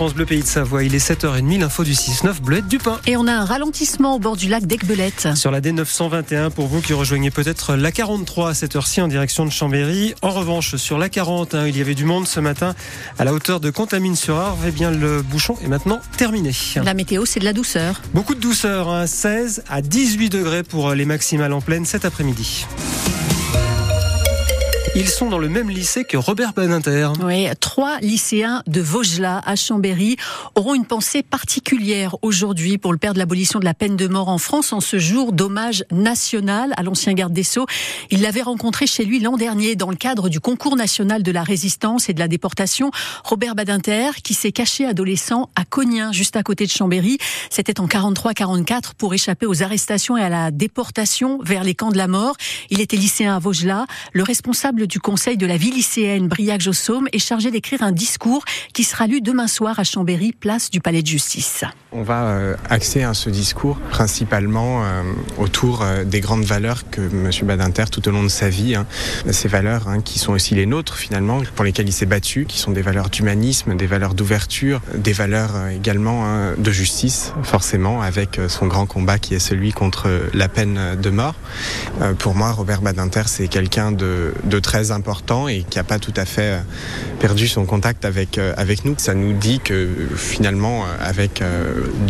France Bleu Pays de Savoie. Il est 7h30, l'info du 6-9, Bleuette du Pain. Et on a un ralentissement au bord du lac d'Aigbelette. Sur la D921, pour vous qui rejoignez peut-être la 43 à cette heure-ci en direction de Chambéry. En revanche, sur la 40, hein, il y avait du monde ce matin à la hauteur de Contamine-sur-Arve. Eh bien, le bouchon est maintenant terminé. La météo, c'est de la douceur. Beaucoup de douceur, 16 hein, à 18 degrés pour les maximales en pleine cet après-midi. Ils sont dans le même lycée que Robert Badinter. Oui, trois lycéens de Vaugelas à Chambéry auront une pensée particulière aujourd'hui pour le père de l'abolition de la peine de mort en France en ce jour d'hommage national à l'ancien garde des Sceaux. Il l'avait rencontré chez lui l'an dernier dans le cadre du concours national de la résistance et de la déportation. Robert Badinter, qui s'est caché adolescent à Cognin, juste à côté de Chambéry. C'était en 43-44 pour échapper aux arrestations et à la déportation vers les camps de la mort. Il était lycéen à Vaugelas. Le responsable du conseil de la vie lycéenne, Briac-Jossaume, est chargé d'écrire un discours qui sera lu demain soir à Chambéry, place du Palais de Justice. On va euh, axer à ce discours principalement euh, autour euh, des grandes valeurs que M. Badinter tout au long de sa vie, hein, ces valeurs hein, qui sont aussi les nôtres finalement, pour lesquelles il s'est battu, qui sont des valeurs d'humanisme, des valeurs d'ouverture, des valeurs également hein, de justice, forcément, avec son grand combat qui est celui contre la peine de mort. pour moi, Robert Badinter, c'est quelqu'un de, de très important et qui n'a pas tout à fait euh, perdu son contact avec, euh, avec nous. Ça nous dit que finalement, euh, avec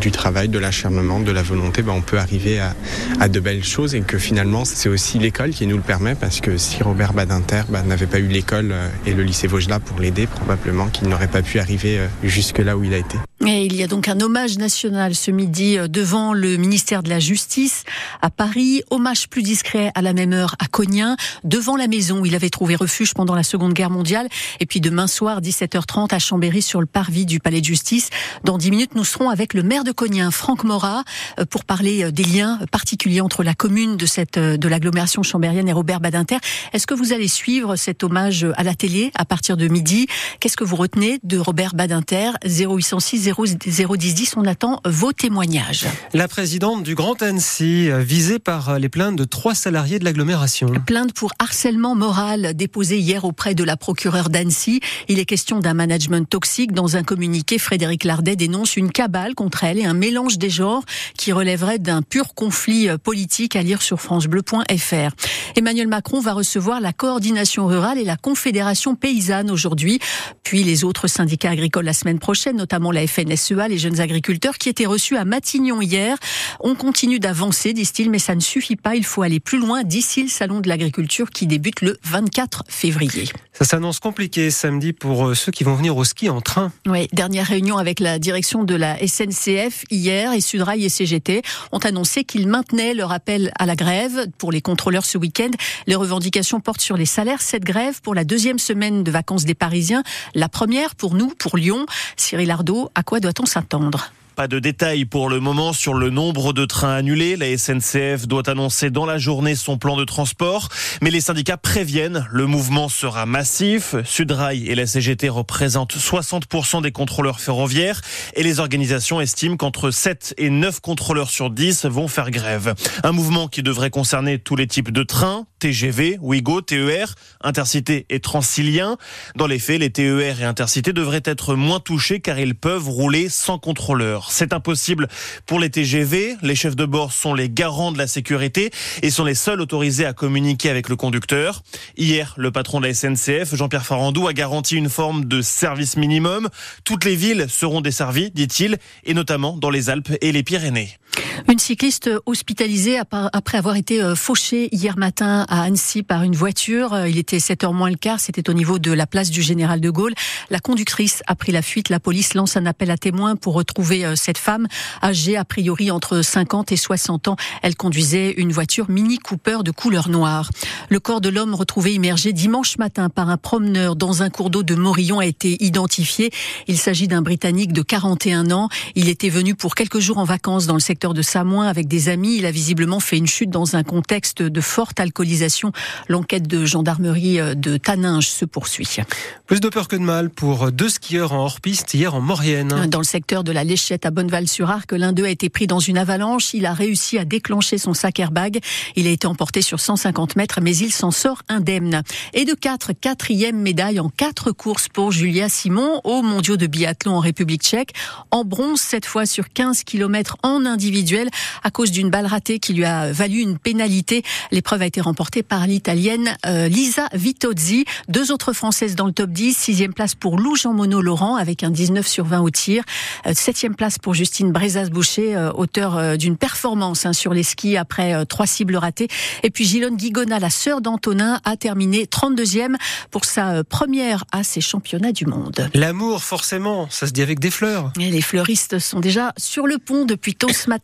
du travail, de l'acharnement, de la volonté, ben, on peut arriver à, à, de belles choses et que finalement, c'est aussi l'école qui nous le permet parce que si Robert Badinter ben, n'avait pas eu l'école et le lycée Vaugelas pour l'aider, probablement qu'il n'aurait pas pu arriver jusque là où il a été. Et il y a donc un hommage national ce midi devant le ministère de la Justice à Paris. Hommage plus discret à la même heure à Cognin, devant la maison où il avait trouvé refuge pendant la Seconde Guerre mondiale. Et puis demain soir, 17h30 à Chambéry sur le parvis du Palais de Justice. Dans 10 minutes, nous serons avec le maire de Cognin, Franck Morat, euh, pour parler euh, des liens particuliers entre la commune de cette euh, de l'agglomération chambérienne et Robert Badinter. Est-ce que vous allez suivre cet hommage à la télé à partir de midi? Qu'est-ce que vous retenez de Robert Badinter? 0806 010 On attend vos témoignages. La présidente du Grand Annecy, visée par les plaintes de trois salariés de l'agglomération. Plainte pour harcèlement moral déposé hier auprès de la procureure d'Annecy. Il est question d'un management toxique. Dans un communiqué, Frédéric Lardet dénonce une cabale contre elle et un mélange des genres qui relèverait d'un pur conflit euh, politique à lire sur francebleu.fr. Emmanuel Macron va recevoir la coordination rurale et la confédération paysanne aujourd'hui, puis les autres syndicats agricoles la semaine prochaine, notamment la FNSEA, les jeunes agriculteurs qui étaient reçus à Matignon hier. On continue d'avancer, disent-ils, mais ça ne suffit pas. Il faut aller plus loin d'ici le salon de l'agriculture qui débute le 24 4 février. Ça s'annonce compliqué samedi pour euh, ceux qui vont venir au ski en train. Oui, dernière réunion avec la direction de la SNCF hier et Sudrail et CGT ont annoncé qu'ils maintenaient leur appel à la grève pour les contrôleurs ce week-end. Les revendications portent sur les salaires. Cette grève pour la deuxième semaine de vacances des Parisiens, la première pour nous, pour Lyon. Cyril Ardo, à quoi doit-on s'attendre? Pas de détails pour le moment sur le nombre de trains annulés. La SNCF doit annoncer dans la journée son plan de transport, mais les syndicats préviennent, le mouvement sera massif. Sudrail et la CGT représentent 60% des contrôleurs ferroviaires et les organisations estiment qu'entre 7 et 9 contrôleurs sur 10 vont faire grève. Un mouvement qui devrait concerner tous les types de trains, TGV, Ouigo, TER, Intercité et Transilien. Dans les faits, les TER et Intercité devraient être moins touchés car ils peuvent rouler sans contrôleur. C'est impossible pour les TGV. Les chefs de bord sont les garants de la sécurité et sont les seuls autorisés à communiquer avec le conducteur. Hier, le patron de la SNCF, Jean-Pierre Farandou, a garanti une forme de service minimum. Toutes les villes seront desservies, dit-il, et notamment dans les Alpes et les Pyrénées. Une cycliste hospitalisée après avoir été euh, fauchée hier matin à Annecy par une voiture. Euh, il était 7h moins le quart, c'était au niveau de la place du Général de Gaulle. La conductrice a pris la fuite. La police lance un appel à témoins pour retrouver euh, cette femme âgée a priori entre 50 et 60 ans. Elle conduisait une voiture Mini Cooper de couleur noire. Le corps de l'homme retrouvé immergé dimanche matin par un promeneur dans un cours d'eau de Morillon a été identifié. Il s'agit d'un Britannique de 41 ans. Il était venu pour quelques jours en vacances dans le secteur de samoin avec des amis. Il a visiblement fait une chute dans un contexte de forte alcoolisation. L'enquête de gendarmerie euh, de Taninge se poursuit. Plus de peur que de mal pour deux skieurs en hors-piste hier en Maurienne. Dans le secteur de la Léchette à Bonneval-sur-Arc, l'un d'eux a été pris dans une avalanche. Il a réussi à déclencher son sac airbag. Il a été emporté sur 150 mètres, mais il s'en sort indemne. Et de quatre, quatrième médaille en quatre courses pour Julia Simon aux mondiaux de biathlon en République tchèque. En bronze, cette fois sur 15 km en individuel à cause d'une balle ratée qui lui a valu une pénalité. L'épreuve a été remportée par l'italienne euh, Lisa Vitozzi. Deux autres françaises dans le top 10. Sixième place pour Lou Jean Monod Laurent avec un 19 sur 20 au tir. Euh, septième place pour Justine Brezas-Boucher, euh, auteur d'une performance hein, sur les skis après trois cibles ratées. Et puis Gilone Guigona, la sœur d'Antonin, a terminé 32e pour sa première à ces championnats du monde. L'amour, forcément, ça se dit avec des fleurs. Et les fleuristes sont déjà sur le pont depuis tôt ce matin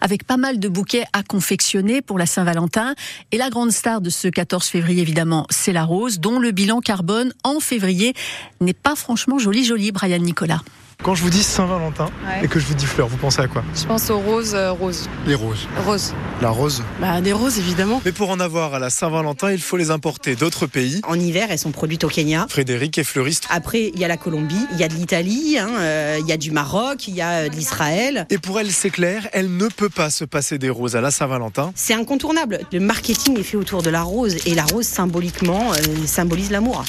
avec pas mal de bouquets à confectionner pour la Saint-Valentin. Et la grande star de ce 14 février, évidemment, c'est la rose, dont le bilan carbone en février n'est pas franchement joli, joli, Brian Nicolas. Quand je vous dis Saint-Valentin et que je vous dis fleurs, vous pensez à quoi? Je pense aux roses, euh, roses. Les roses. Roses. La rose Bah des roses évidemment. Mais pour en avoir à la Saint-Valentin, il faut les importer d'autres pays. En hiver, elles sont produites au Kenya. Frédéric est fleuriste. Après, il y a la Colombie, il y a de l'Italie, hein, euh, il y a du Maroc, il y a euh, de l'Israël. Et pour elle, c'est clair, elle ne peut pas se passer des roses à la Saint-Valentin. C'est incontournable. Le marketing est fait autour de la rose et la rose symboliquement euh, symbolise l'amour.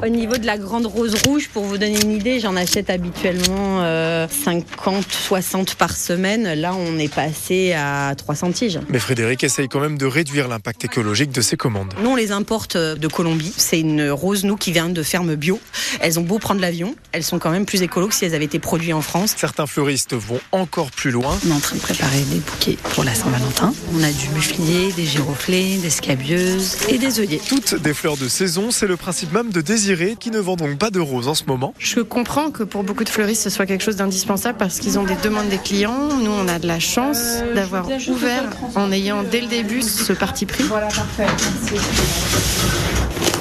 Au niveau de la grande rose rouge, pour vous donner une idée, j'en achète habituellement euh, 50, 60 par semaine. Là, on est passé à 300 tiges. Mais Frédéric essaye quand même de réduire l'impact écologique de ses commandes. Nous, on les importe euh, de Colombie. C'est une rose, nous, qui vient de ferme bio. Elles ont beau prendre l'avion, elles sont quand même plus écolo que si elles avaient été produites en France. Certains fleuristes vont encore plus loin. On est en train de préparer des bouquets pour la Saint-Valentin. On a du bufflier, des giroflées, des scabieuses et des œillets. Toutes des fleurs de saison, c'est le principe même de qui ne vend donc pas de roses en ce moment. Je comprends que pour beaucoup de fleuristes ce soit quelque chose d'indispensable parce qu'ils ont des demandes des clients. Nous on a de la chance d'avoir ouvert en ayant dès le début ce parti pris. Voilà, parfait.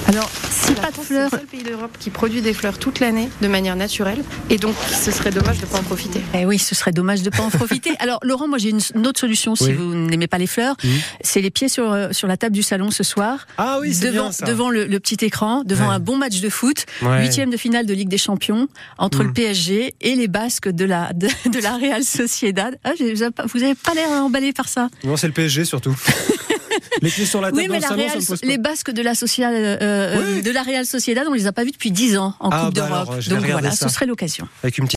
Alors, si pas de fleurs. C'est le seul pays d'Europe qui produit des fleurs toute l'année de manière naturelle. Et donc, ce serait dommage de ne pas en profiter. Eh oui, ce serait dommage de pas en profiter. Alors, Laurent, moi j'ai une, une autre solution si Oui. vous n'aimez pas les fleurs. C'est les pieds sur, euh, sur la table du salon ce soir. Ah oui, c'est devant, bien ça. devant le, le petit écran, devant Ouais. un bon match de foot, Ouais. huitième de finale de Ligue des Champions entre le PSG et les Basques de la de, de la Real Sociedad. Ah, j'ai- vous avez pas- vous avez pas l'air emballé par ça. Non, c'est le PSG surtout. Les pieds sur la table Oui, dans mais le la salon, Real- ça me pose les Basques de la Social, euh, euh, Oui. de la Real Sociedad, on les a pas vus depuis 10 ans en Ah, Coupe bah d'Europe. Donc voilà, ça. ce serait l'occasion. Avec une petite